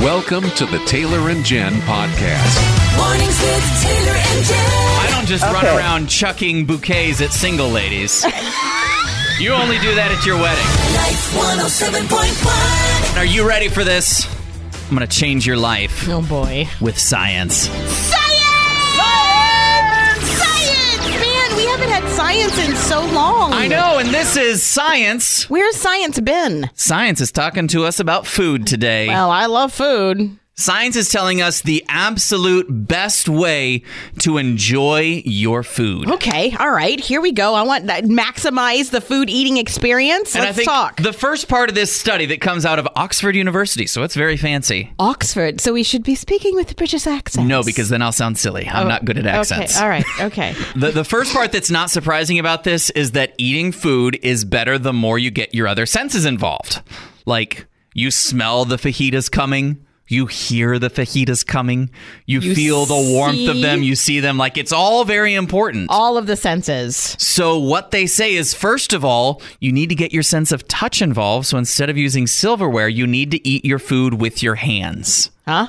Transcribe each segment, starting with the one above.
Welcome to the Taylor and Jen podcast. Mornings with Taylor and Jen. I don't just run around chucking bouquets at single ladies. you only do that at your wedding. Life 107.1. Are you ready for this? I'm going to change your life Oh boy. with science. Science! Science in so long. I know, and this is science. Where's science been? Science is talking to us about food today. Well, I love food. Science is telling us the absolute best way to enjoy your food. Okay, all right, here we go. I want that maximize the food eating experience. And Let's I think talk. the first part of this study that comes out of Oxford University, so it's very fancy. Oxford, so we should be speaking with the British accent. No, because then I'll sound silly. I'm not good at oh, accents. Okay, all right, okay. The, the first part that's not surprising about this is that eating food is better the more you get your other senses involved. Like, you smell the fajitas coming. You hear the fajitas coming. You, You feel the warmth of them. You see them. Like, it's all very important. All of the senses. So, what they say is first of all, you need to get your sense of touch involved. So, instead of using silverware, you need to eat your food with your hands. Huh?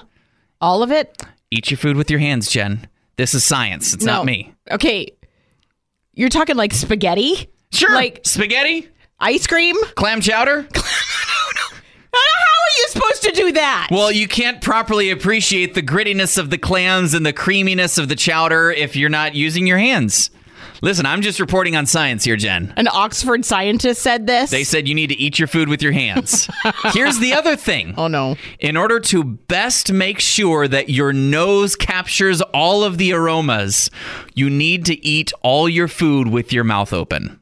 All of it? Eat your food with your hands, Jen. This is science. It's no. not me. Okay. You're talking like spaghetti? Sure. Like spaghetti, ice cream? clam chowder. How are you supposed to do that? Well, you can't properly appreciate the grittiness of the clams and the creaminess of the chowder if you're not using your hands. Listen, I'm just reporting on science here, Jen. An Oxford scientist said this. They said you need to eat your food with your hands. Here's the other thing. oh no. In order to best make sure that your nose captures all of the aromas, you need to eat all your food with your mouth open.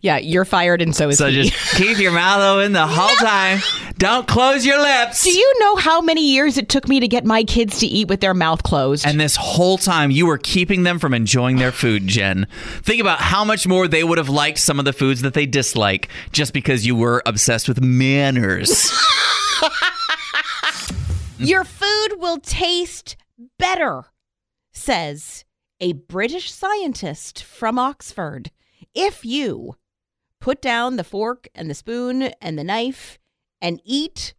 Yeah, you're fired, and so is So he. just keep your mouth open the whole time. Don't close your lips. Do you know how many years it took me to get my kids to eat with their mouth closed? And this whole time, you were keeping them from enjoying their food, Jen. Think about how much more they would have liked some of the foods that they dislike just because you were obsessed with manners. Your food will taste better, says a British scientist from Oxford, if you put down the fork and the spoon and the knife and eat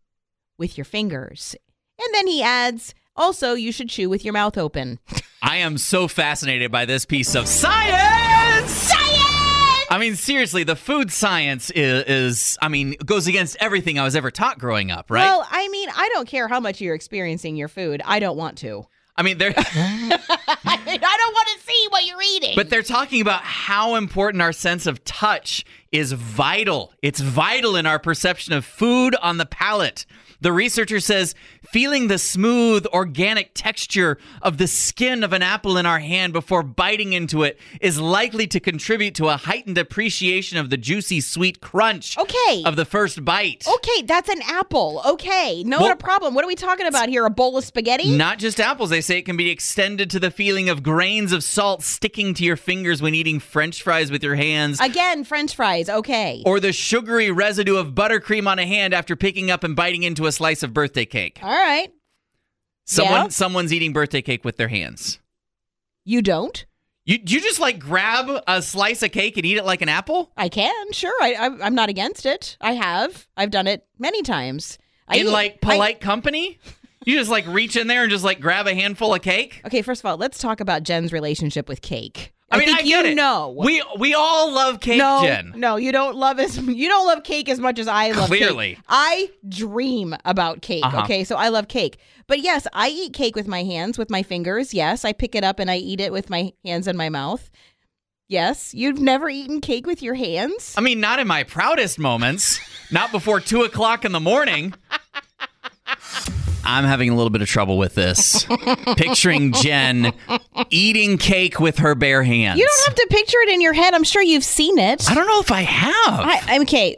with your fingers. And then he adds, also, you should chew with your mouth open. I am so fascinated by this piece of science. Science! I mean, seriously, the food science is, is, I mean, goes against everything I was ever taught growing up, right? Well, I mean, I don't care how much you're experiencing your food. I don't want to. I mean, they're, I mean, I don't want to see what you're eating. but they're talking about how important our sense of touch is vital. It's vital in our perception of food on the palate. The researcher says feeling the smooth, organic texture of the skin of an apple in our hand before biting into it is likely to contribute to a heightened appreciation of the juicy, sweet crunch Okay. of the first bite. Okay, that's an apple. Okay, no Well- problem. What are we talking about here? A bowl of spaghetti? Not just apples, they say it can be extended to the feeling of grains of salt sticking to your fingers when eating french fries with your hands. Again, French fries. Okay. or the sugary residue of buttercream on a hand after picking up and biting into a slice of birthday cake. All right. Someone Yeah. someone's eating birthday cake with their hands. You don't? You you just like grab a slice of cake and eat it like an apple? I can. Sure. I, I I'm not against it. I have. I've done it many times. I in eat- like I- polite company? You just like reach in there and just like grab a handful of cake? okay, first of all, let's talk about Jen's relationship with cake. I mean, think I you it. know. We we all love cake, no, Jen. no, you don't love as you don't love cake as much as I love Clearly. cake. I dream about cake. Uh-huh. Okay, so I love cake. But yes, I eat cake with my hands, with my fingers. Yes, I pick it up and I eat it with my hands in my mouth. Yes, you've never eaten cake with your hands. I mean, not in my proudest moments. not before two o'clock in the morning. I'm having a little bit of trouble with this. Picturing Jen eating cake with her bare hands. You don't have to picture it in your head. I'm sure you've seen it. I don't know if I have. I, I'm okay.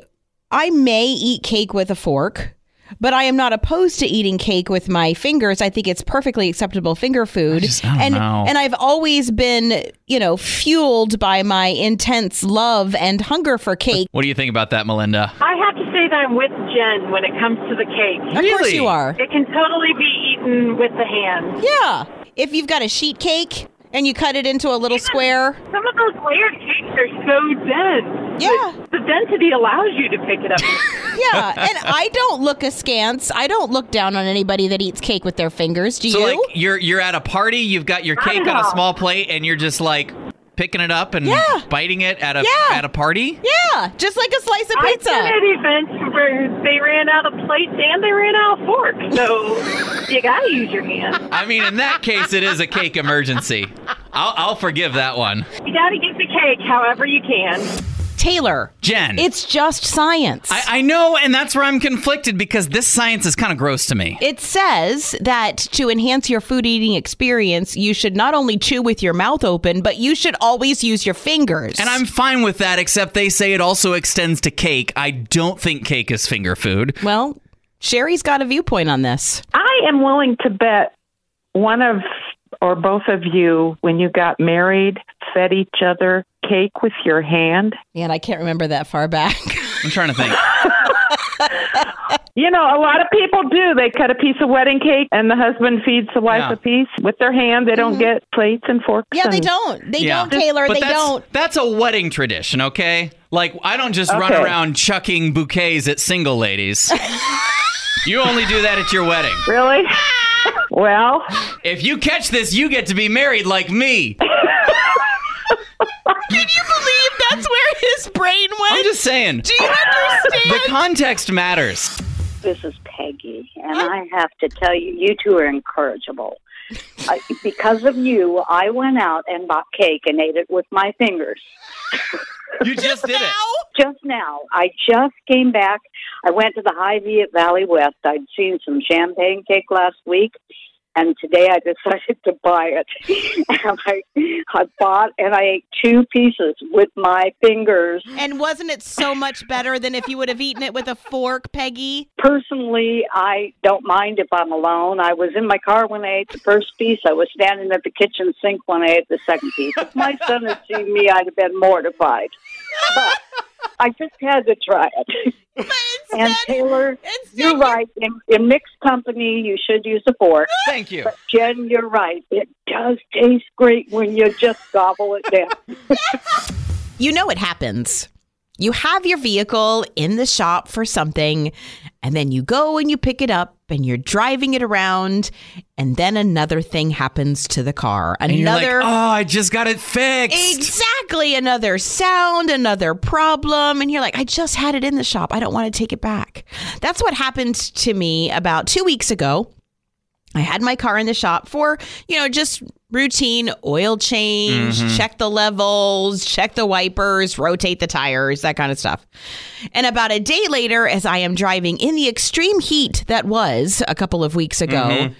I may eat cake with a fork, but I am not opposed to eating cake with my fingers. I think it's perfectly acceptable finger food. just- I don't and know. and I've always been, you know, fueled by my intense love and hunger for cake. what do you think about that, Melinda? I have to say I'm with Jen when it comes to the cake. Of course Really? you are. It can totally be eaten with the hands. Yeah. If you've got a sheet cake and you cut it into a little square, Some of those layered cakes are so dense. Yeah. The density allows you to pick it up. Yeah, and I don't look askance. I don't look down on anybody that eats cake with their fingers. Do So you? like you're you're at a party, you've got your cake on a small plate, and you're just like picking it up and Yeah. biting it at a Yeah. at a party. yeah, just like a slice of pizza. I've pizza. been at events where they ran out of plates and they ran out of forks. So you gotta use your hands. I mean, in that case, it is a cake emergency. I'll, I'll forgive that one. You gotta get the cake however you can. Taylor, Jen, it's just science. I, I know, and that's where I'm conflicted because this science is kind of gross to me. It says that to enhance your food eating experience, you should not only chew with your mouth open, but you should always use your fingers. And I'm fine with that, except they say it also extends to cake. I don't think cake is finger food. well, Sherry's got a viewpoint on this. I am willing to bet one of or both of you, when you got married, fed each other cake with your hand. Man, I can't remember that far back. I'm trying to think. You know, a lot of people do. They cut a piece of wedding cake and the husband feeds the wife Yeah. a piece with their hand. They don't mm-hmm. get plates and forks. yeah, they don't. They Yeah. don't, Taylor. But they that's, don't. That's a wedding tradition, okay? Like, I don't just run around chucking bouquets at single ladies. you only do that at your wedding. Really? Well, If you catch this, you get to be married like me. Can you believe that's where his brain went? I'm just saying. Do you understand? The context matters. This is Peggy, and I have to tell you, you two are incorrigible. I, because of you, I went out and bought cake and ate it with my fingers. You just did it. Just now, I just came back. I went to the Hy-Vee at Valley West. I'd seen some champagne cake last week, and today I decided to buy it. and I, I bought and I ate two pieces with my fingers. And wasn't it so much better than if you would have eaten it with a fork, Peggy? Personally, I don't mind if I'm alone. I was in my car when I ate the first piece. I was standing at the kitchen sink when I ate the second piece. If my son had seen me, I'd have been mortified. But I just had to try it. and Taylor, you're you- right. In, in mixed company, you should use a fork. Thank you. Jen, you're right. It does taste great when you just gobble it down. You know it happens. You have your vehicle in the shop for something, and then you go and you pick it up and you're driving it around, and then another thing happens to the car. You're like, Another. oh, I just got it fixed. Exactly. Another sound, another problem. And you're like, I just had it in the shop. I don't want to take it back. That's what happened to me about two weeks ago. I had my car in the shop for, you know, just routine oil change, mm-hmm. check the levels, check the wipers, rotate the tires, that kind of stuff. And about a day later, as I am driving in the extreme heat that was a couple of weeks ago, mm-hmm.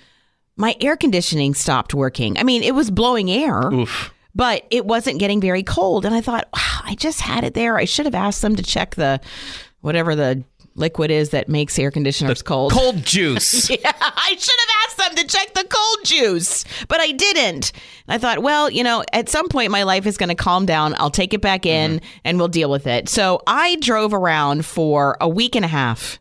my air conditioning stopped working. I mean, it was blowing air Oof. but it wasn't getting very cold. And I thought, wow, I just had it there. I should have asked them to check the whatever the liquid is that makes air conditioners cold. Cold juice. Yeah, I should have asked them to check the cold juice, but I didn't. And I thought, well, you know, at some point my life is going to calm down. I'll take it back in mm-hmm. and we'll deal with it. So I drove around for a week and a half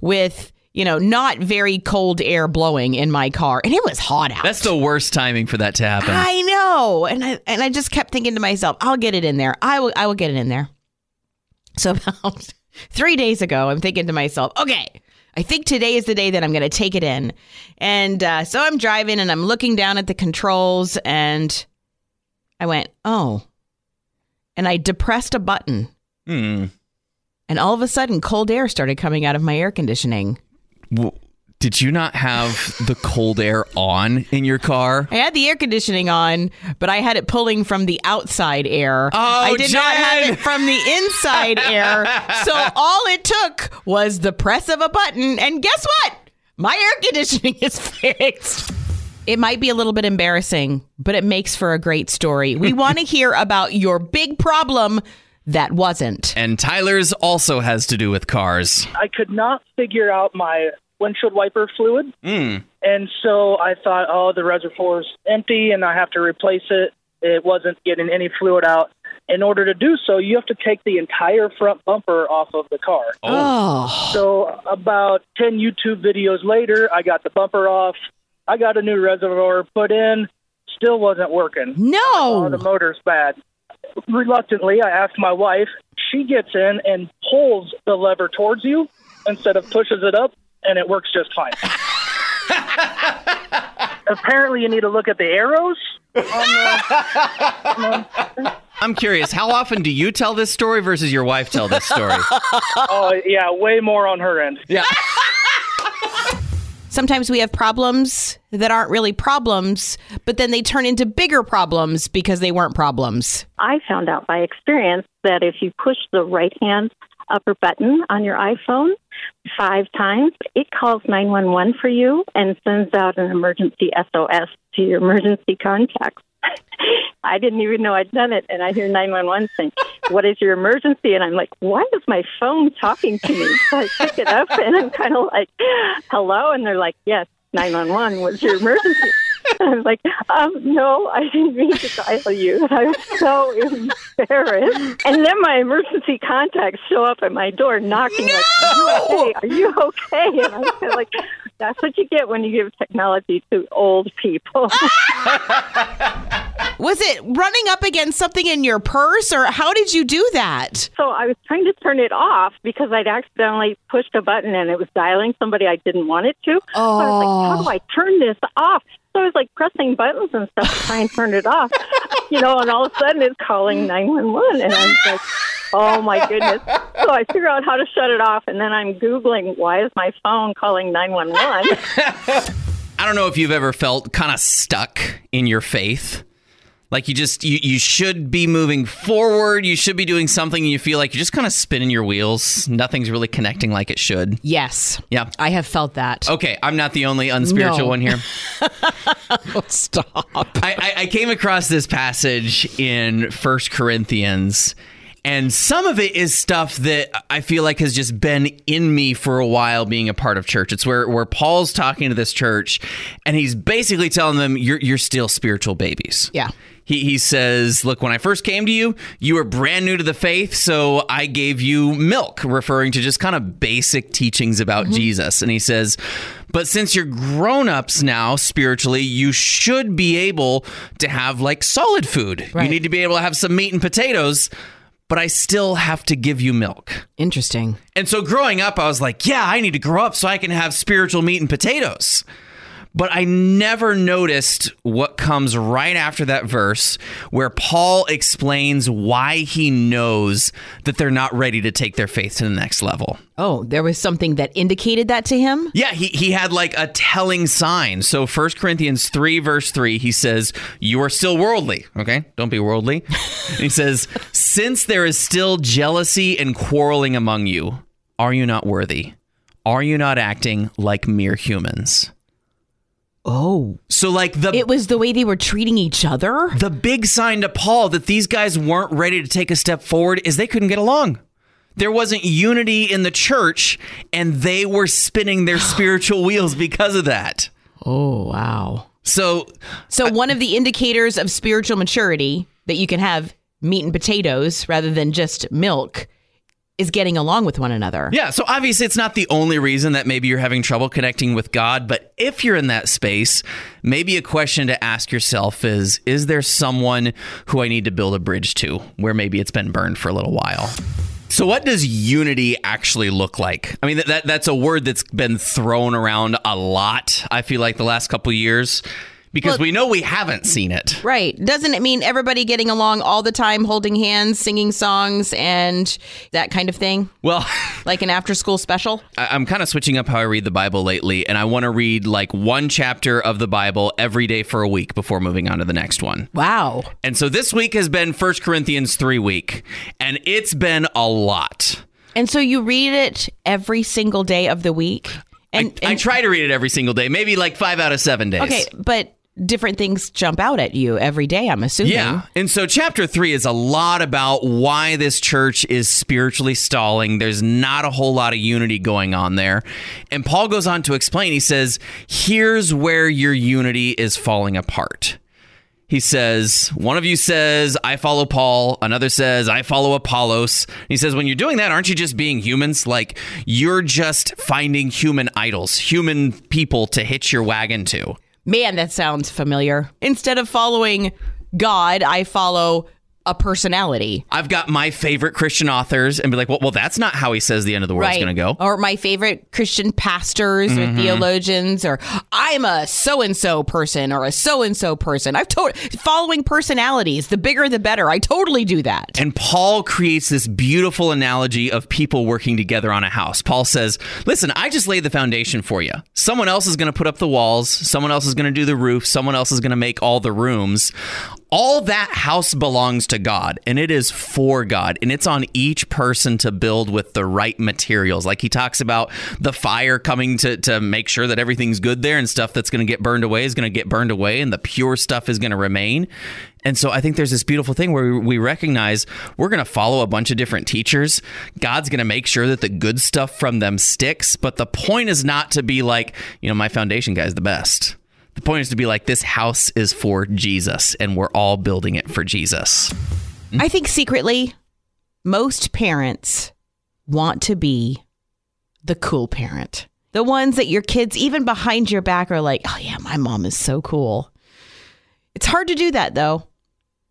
with, you know, not very cold air blowing in my car. And it was hot out. That's the worst timing for that to happen. I know, and I and I just kept thinking to myself, I'll get it in there. I will. I will get it in there. So about three days ago, I'm thinking to myself, okay, I think today is the day that I'm going to take it in, and uh, so I'm driving and I'm looking down at the controls, and I went, oh, and I depressed a button, Hmm. and all of a sudden, cold air started coming out of my air conditioning. W- Did you not have the cold air on in your car? I had the air conditioning on, but I had it pulling from the outside air. Oh, I did not have it from the inside air. So all it took was the press of a button, and guess what? My air conditioning is fixed. It might be a little bit embarrassing, but it makes for a great story. We want to hear about your big problem that wasn't. And Tyler's also has to do with cars. I could not figure out my windshield wiper fluid. Mm. And so I thought, oh, the reservoir's empty and I have to replace it. It wasn't getting any fluid out. In order to do so, you have to take the entire front bumper off of the car. Oh, So about 10 YouTube videos later, I got the bumper off. I got a new reservoir put in. Still wasn't working. Oh, the motor's bad. Reluctantly, I asked my wife. She gets in and pulls the lever towards you, instead of pushes it up, and it works just fine. Apparently, you need to look at the arrows on the. I'm curious, how often do you tell this story versus your wife tell this story? Oh, yeah, way more on her end. yeah. Sometimes we have problems that aren't really problems, but then they turn into bigger problems because they weren't problems. I found out by experience that if you push the right hand upper button on your iPhone five times, it calls 911 for you and sends out an emergency SOS to your emergency contacts. I didn't even know I'd done it, and I hear 911 saying, What is your emergency? And I'm like, Why is my phone talking to me? So I pick it up, and I'm kind of like, Hello? And they're like, Yes, 911 was your emergency. I was like, um, no, I didn't mean to dial you. And I was so embarrassed. And then my emergency contacts show up at my door knocking like, Are you okay? Are you okay? And I'm like, that's what you get when you give technology to old people. Was it running up against something in your purse, or how did you do that? so I was trying to turn it off because I'd accidentally pushed a button and it was dialing somebody I didn't want it to. So I was like, how do I turn this off? So I was like pressing buttons and stuff to try and turn it off. You know, and all of a sudden it's calling 911. And I'm like, oh my goodness. So I figure out how to shut it off. And then I'm Googling, why is my phone calling 911? I don't know if you've ever felt kind of stuck in your faith. Like you just you, you should be moving forward, you should be doing something and you feel like you're just kind of spinning your wheels. Nothing's really connecting like it should. Yes. Yeah. I have felt that. Okay, I'm not the only unspiritual No. one here. Oh, stop. I, I, I came across this passage in First Corinthians, and some of it is stuff that I feel like has just been in me for a while being a part of church. It's where, where Paul's talking to this church, and he's basically telling them, You're, you're still spiritual babies. Yeah. He, he says, Look, when I first came to you, you were brand new to the faith, so I gave you milk, referring to just kind of basic teachings about mm-hmm. Jesus. And he says, But since you're grown ups now spiritually, you should be able to have like solid food. You need to be able to have some meat and potatoes, but I still have to give you milk. Interesting. And so growing up, I was like, yeah, I need to grow up so I can have spiritual meat and potatoes. But I never noticed what comes right after that verse where Paul explains why he knows that they're not ready to take their faith to the next level. Oh, there was something that indicated that to him? Yeah, he, he had like a telling sign. So 1 Corinthians 3, verse 3, he says, You are still worldly. Okay, don't be worldly. He says, Since there is still jealousy and quarreling among you, are you not worthy? Are you not acting like mere humans? Oh. So, like, the It was the way they were treating each other? the big sign to Paul that these guys weren't ready to take a step forward is they couldn't get along. There wasn't unity in the church, and they were spinning their spiritual wheels because of that. Oh, wow. So, So, one of the indicators of spiritual maturity that you can have meat and potatoes rather than just milk is getting along with one another. yeah, so obviously it's not the only reason that maybe you're having trouble connecting with God, but if you're in that space, maybe a question to ask yourself is Is there someone who I need to build a bridge to where maybe it's been burned for a little while? So, what does unity actually look like? I mean, that, that that's a word that's been thrown around a lot. I feel like the last couple years, because Well- we know we haven't seen it. Right. Doesn't it mean everybody getting along all the time, holding hands, singing songs, and that kind of thing? Well, Like an after school special? I'm kind of switching up how I read the Bible lately, and I want to read like one chapter of the Bible every day for a week before moving on to the next one. Wow. And so this week has been 1 Corinthians 3 week, and it's been a lot. And so you read it every single day of the week? And, I, I try to read it every single day, maybe like five out of seven days. Okay, but different things jump out at you every day, I'm assuming. Yeah. And so chapter three is a lot about why this church is spiritually stalling. There's not a whole lot of unity going on there. And Paul goes on to explain, he says, here's where your unity is falling apart. He says, one of you says, I follow Paul. Another says, I follow Apollos. He says, when you're doing that, aren't you just being humans? Like, you're just finding human idols, human people to hitch your wagon to. Man, that sounds familiar. Instead of following God, I follow a personality. I've got my favorite Christian authors and be like, well, well that's not how he says the end of the world's right. going to go. Or my favorite Christian pastors or Mhm. theologians, or I'm a so and so person or a so and so person. I've told following personalities. The bigger, the better. I totally do that. And Paul creates this beautiful analogy of people working together on a house. Paul says, Listen, I just laid the foundation for you. Someone else is going to put up the walls, someone else is going to do the roof, someone else is going to make all the rooms. All that house belongs to God and it is for God. And it's on each person to build with the right materials. Like he talks about the fire coming to, to make sure that everything's good there and stuff that's going to get burned away is going to get burned away and the pure stuff is going to remain. And so I think there's this beautiful thing where we recognize we're going to follow a bunch of different teachers. God's going to make sure that the good stuff from them sticks. But the point is not to be like, you know, my foundation guy's the best. The point is to be like, this house is for Jesus and we're all building it for Jesus. I think secretly, most parents want to be the cool parent. The ones that your kids, even behind your back, are like, oh, yeah, my mom is so cool. It's hard to do that, though.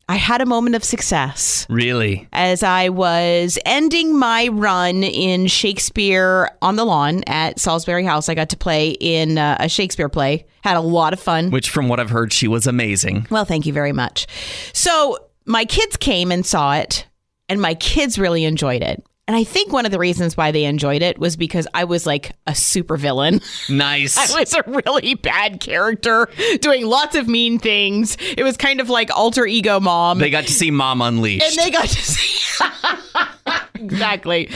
I had a moment of success Really? as I was ending my run in Shakespeare on the lawn at Salisbury House. I got to play in uh, a Shakespeare play, had a lot of fun. Which, from what I've heard, she was amazing. Well, thank you very much. So, my kids came and saw it, and my kids really enjoyed it. And I think one of the reasons why they enjoyed it was because I was like a super villain. Nice. I was a really bad character doing lots of mean things. It was kind of like alter ego mom. They got to see Mom Unleashed. And they got to see. exactly.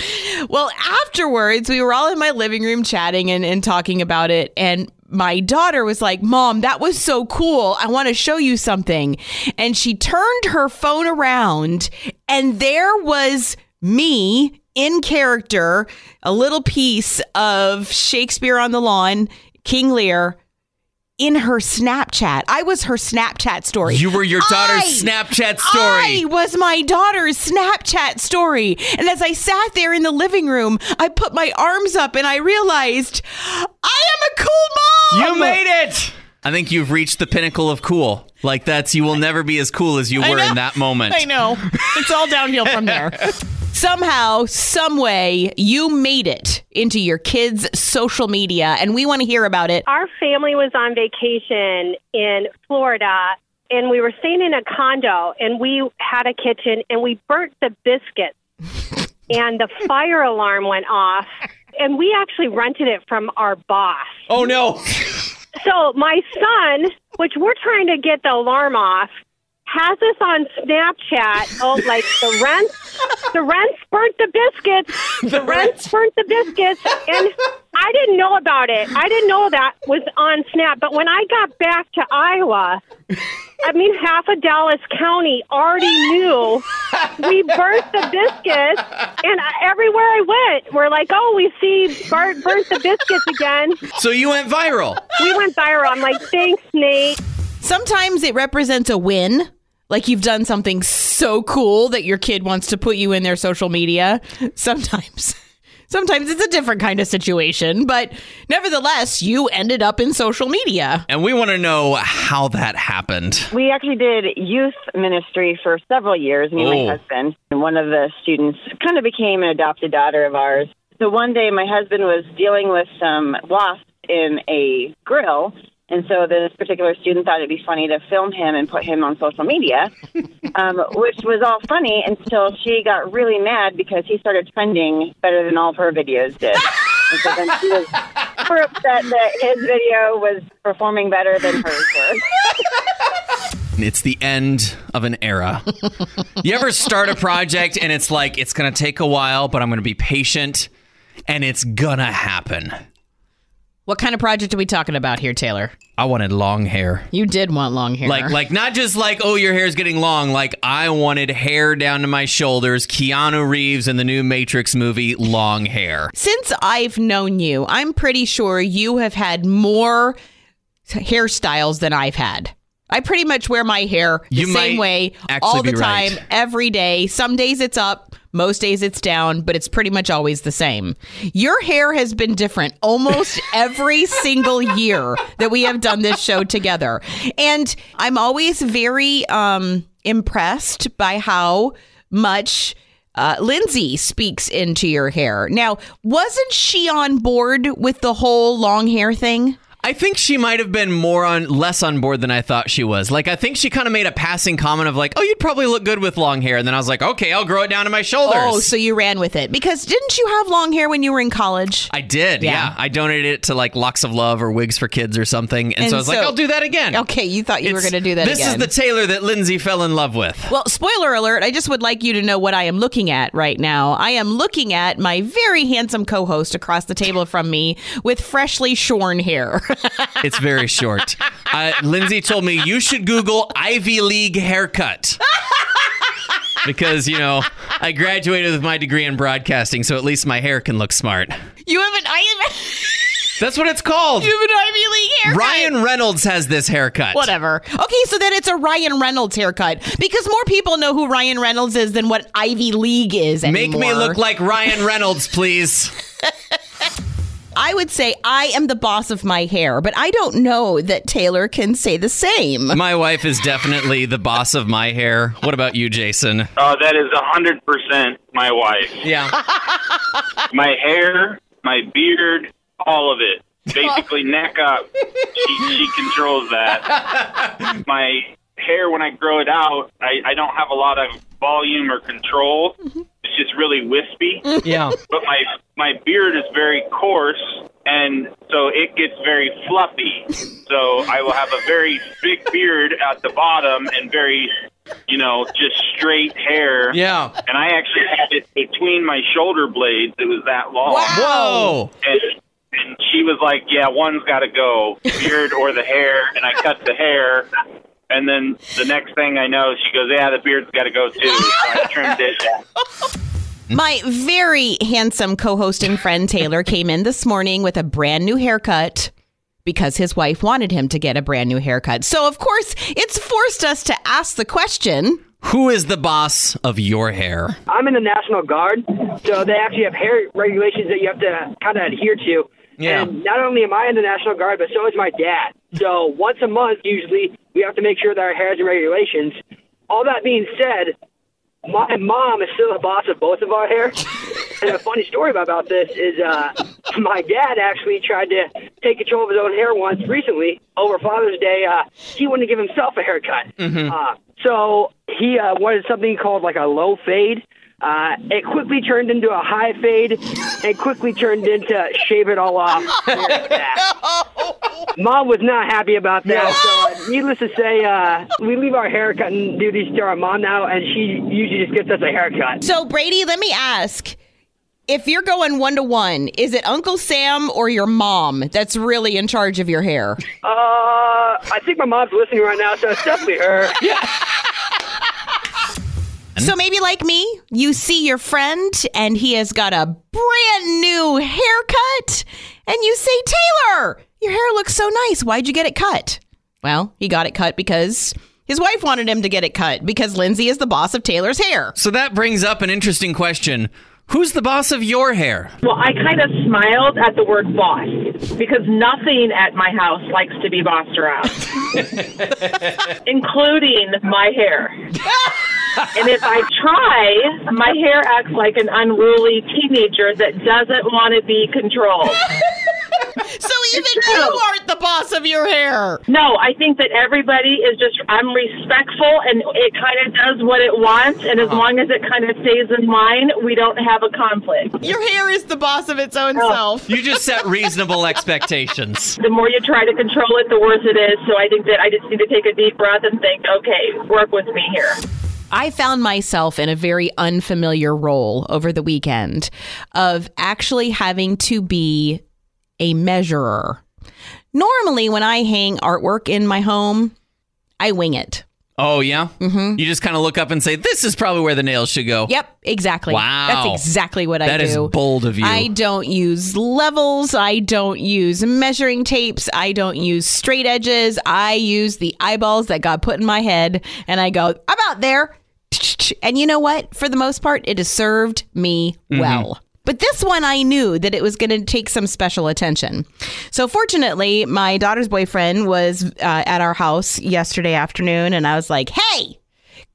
Well, afterwards, we were all in my living room chatting and, and talking about it. And my daughter was like, Mom, that was so cool. I want to show you something. And she turned her phone around, and there was me in character, a little piece of Shakespeare on the Lawn, King Lear. In her Snapchat. I was her Snapchat story. You were your daughter's I- Snapchat story. I was my daughter's Snapchat story. And as I sat there in the living room, I put my arms up and I realized I am a cool mom. You made it. I think you've reached the pinnacle of cool. Like that's you will never be as cool as you were in that moment. I know. It's all downhill from there. Somehow, some way, you made it into your kids' social media, and we want to hear about it. Our family was on vacation in Florida and we were staying in a condo and we had a kitchen and we burnt the biscuits and the fire alarm went off and we actually rented it from our boss. Oh no. So my son, which we're trying to get the alarm off, has us on Snapchat. Oh, like the rents, the rents burnt the biscuits. The rents burnt the biscuits, and I didn't know about it. I didn't know that was on Snap. But when I got back to Iowa, I mean, half of Dallas County already knew we burnt the biscuits, and everywhere I went, we're like, "Oh, we see Bart burnt the biscuits again." So you went viral. We went viral. I'm like, "Thanks, Nate." Sometimes it represents a win. Like you've done something so cool that your kid wants to put you in their social media. Sometimes. Sometimes it's a different kind of situation, but nevertheless, you ended up in social media. And we want to know how that happened. We actually did youth ministry for several years, me and Oh. my husband. And one of the students kind of became an adopted daughter of ours. So one day my husband was dealing with some wasps in a grill. And so this particular student thought it'd be funny to film him and put him on social media, um, which was all funny until she got really mad because he started trending better than all of her videos did. And so then she was super upset that his video was performing better than hers were. It's the end of an era. you ever start a project and it's like, it's going to take a while, but I'm going to be patient and it's going to happen? What kind of project are we talking about here, Taylor? I wanted long hair. You did want long hair. Like, like not just like, oh, your hair's getting long. Like, I wanted hair down to my shoulders. Keanu Reeves in the new Matrix movie, long hair. Since I've known you, I'm pretty sure you have had more hairstyles than I've had. I pretty much wear my hair the You same way all the time, right. every day. Some days it's up, most days it's down, but it's pretty much always the same. Your hair has been different almost every single year that we have done this show together. And I'm always very um impressed by how much uh, Lindsay speaks into your hair. Now, wasn't she on board with the whole long hair thing? I think she might have been more on less on board than I thought she was. Like I think she kind of made a passing comment of like, "Oh, you'd probably look good with long hair." And then I was like, "Okay, I'll grow it down to my shoulders." Oh, so you ran with it because didn't you have long hair when you were in college? I did. Yeah. Yeah. I donated it to like Locks of Love or Wigs for Kids or something. And, And so I was like, "I'll do that again." Okay, you thought you were going to do that This again. is the Taylor that Lindsay fell in love with. Well, spoiler alert, I just would like you to know what I am looking at right now. I am looking at my very handsome co host across the table from me with freshly shorn hair. It's very short. Uh, Lindsay told me you should Google Ivy League haircut. Because, you know, I graduated with my degree in broadcasting, so at least my hair can look smart. you have an, Ivy. That's what it's called. you have an Ivy League haircut. Ryan Reynolds has this haircut. Whatever. Okay, so then it's a Ryan Reynolds haircut because more people know who Ryan Reynolds is than what Ivy League is Make me look like Ryan Reynolds, please. I would say I am the boss of my hair, but I don't know that Taylor can say the same. My wife is definitely the boss of my hair. What about you, Jason? Oh, that is a hundred percent my wife. Yeah. My hair, my beard, all of it. Basically, neck up. She, she controls that. My hair, when I grow it out, I, I don't have a lot of volume or control. Mm-hmm. It's just really wispy. Mm-hmm. Yeah. But my my beard is very coarse, and so it gets very fluffy. So I will have a very big beard at the bottom and very, you know, just straight hair. Yeah. And I actually had it between my shoulder blades. It was that long. Whoa. And, and she was like, "Yeah, one's got to go, beard or the hair." And I cut the hair. And then the next thing I know, she goes, "Yeah, the beard's got to go too." So I trimmed it. My very handsome co host and friend Taylor came in this morning with a brand new haircut because his wife wanted him to get a brand new haircut. So, of course, it's forced us to ask the question Who is the boss of your hair? I'm in the National Guard, so they actually have hair regulations that you have to kind of adhere to. Yeah. And not only am I in the National Guard, but so is my dad. So once a month, usually, we have to make sure that our hair has the regulations. All that being said, my mom is still the boss of both of our hair. and a funny story about this is uh, my dad actually tried to take control of his own hair once recently over Father's Day. Uh, he wanted to give himself a haircut. Uh, so he uh, wanted something called like a low fade. Uh, it quickly turned into a high fade and quickly turned into shave it all off. Mom was not happy about that. So, uh, needless to say, uh, we leave our haircutting duties to our mom now, and she usually just gets us a haircut. So, Brady, let me ask if you're going one to one, is it Uncle Sam or your mom that's really in charge of your hair? Uh, I think my mom's listening right now, so it's definitely her. Yeah. So maybe like me, you see your friend and he has got a brand new haircut, and you say, Taylor, your hair looks so nice. Why'd you get it cut? Well, he got it cut because his wife wanted him to get it cut because Lindsay is the boss of Taylor's hair. So that brings up an interesting question. Who's the boss of your hair? Well, I kind of smiled at the word boss because nothing at my house likes to be bossed around, including my hair. and if I try, my hair acts like an unruly teenager that doesn't want to be controlled. so even you aren't the boss of your hair. No, I think that everybody is just I'm respectful and it kind of does what it wants and as uh-huh. long as it kind of stays in line, we don't have a conflict. Your hair is the boss of its own oh. self. You just set reasonable expectations. The more you try to control it, the worse it is. So I think that I just need to take a deep breath and think, okay, work with me here. I found myself in a very unfamiliar role over the weekend of actually having to be a measurer. Normally, when I hang artwork in my home, I wing it. Oh, yeah? Mm-hmm. You just kind of look up and say, this is probably where the nails should go. Yep, exactly. Wow. That's exactly what I do. is bold of you. I don't use levels. I don't use measuring tapes. I don't use straight edges. I use the eyeballs that got put in my head and I go, about there. And you know what? For the most part, it has served me Mm-hmm. well. But this one, I knew that it was going to take some special attention. So, fortunately, my daughter's boyfriend was uh, at our house yesterday afternoon, and I was like, hey,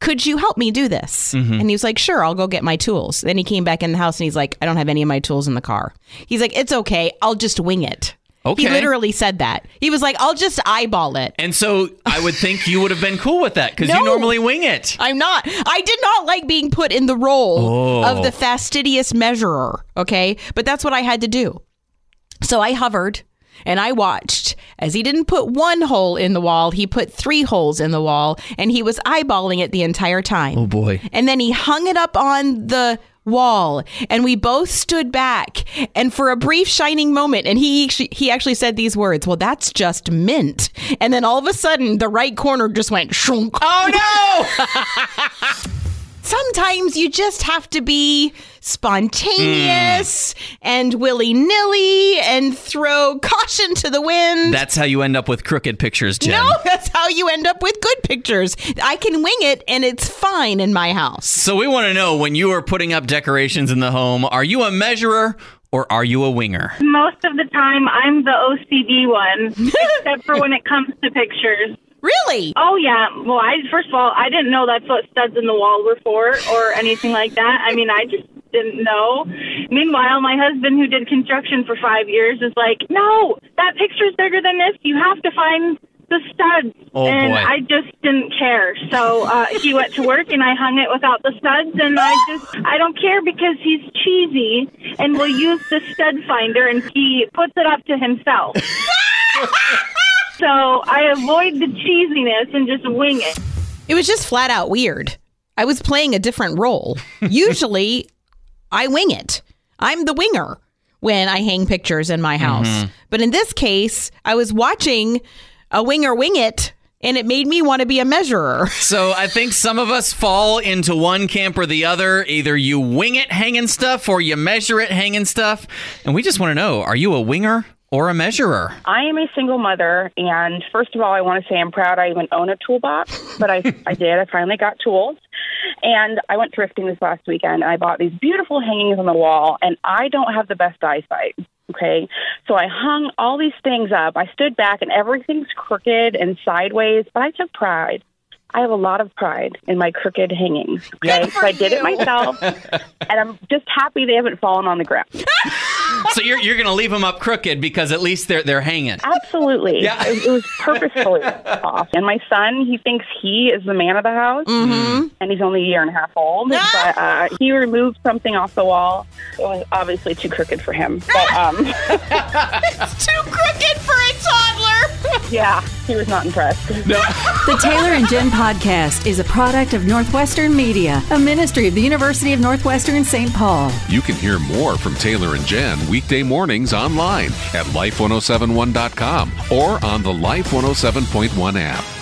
could you help me do this? Mhm. And he was like, sure, I'll go get my tools. Then he came back in the house and he's like, I don't have any of my tools in the car. He's like, it's okay. I'll just wing it. Okay. He literally said that. He was like, I'll just eyeball it. And so I would think you would have been cool with that because you normally wing it. I'm not. I did not like being put in the role Oh. of the oh. fastidious measurer. Okay. But that's what I had to do. So I hovered and I watched as he didn't put one hole in the wall, he put three holes in the wall and he was eyeballing it the entire time. Oh boy. And then he hung it up on the wall. And we both stood back and for a brief shining moment and he he actually said these words well that's just mint. And then all of a sudden the right corner just went shunk. Oh no sometimes you just have to be spontaneous and willy-nilly and throw caution to the wind That's how you end up with crooked pictures, Jen. no that's how you end up with good pictures i can wing it and it's fine in my house So we want to know when you are putting up decorations in the home, are you a measurer or are you a winger? Most of the time, I'm the OCD one, except for when it comes to pictures. Really? Oh yeah. Well, I first of all, I didn't know that's what studs in the wall were for, or anything like that. I mean, I just didn't know. Meanwhile, my husband, who did construction for five years, is like, "No, that picture's bigger than this. You have to find." The studs, Oh, and boy. I just didn't care. So uh, he went to work, and I hung it without the studs. And I just, I don't care because he's cheesy, and will use the stud finder, and he puts it up to himself. So I avoid the cheesiness and just wing it. It was just flat out weird. I was playing a different role. Usually, I wing it. I'm the winger when I hang pictures in my house. Mhm. But in this case, I was watching a winger wing it, and it made me want to be a measurer. So I think some of us fall into one camp or the other. Either you wing it hanging stuff or you measure it hanging stuff. And we just want to know are you a winger or a measurer? I am a single mother, and first of all, I want to say I'm proud I even own a toolbox, but I, I did. I finally got tools. And I went thrifting this last weekend, and I bought these beautiful hangings on the wall, and I don't have the best eyesight. Okay. So I hung all these things up. I stood back, and everything's crooked and sideways, but I took pride. I have a lot of pride in my crooked hangings. Okay. So I did it myself, and I'm just happy they haven't fallen on the ground. so you're, you're going to leave them up crooked because at least they're, they're hanging. Absolutely. Yeah. It, it was purposefully off. And my son, he thinks he is the man of the house. Mm-hmm. And he's only a year and a half old. But uh, he removed something off the wall. It was obviously too crooked for him. But um, it's too crooked for a toddler. Yeah, he was not impressed. The Taylor and Jen podcast is a product of Northwestern Media, a ministry of the University of Northwestern St. Paul. You can hear more from Taylor and Jen weekday mornings online at life1071.com or on the Life 107.1 app.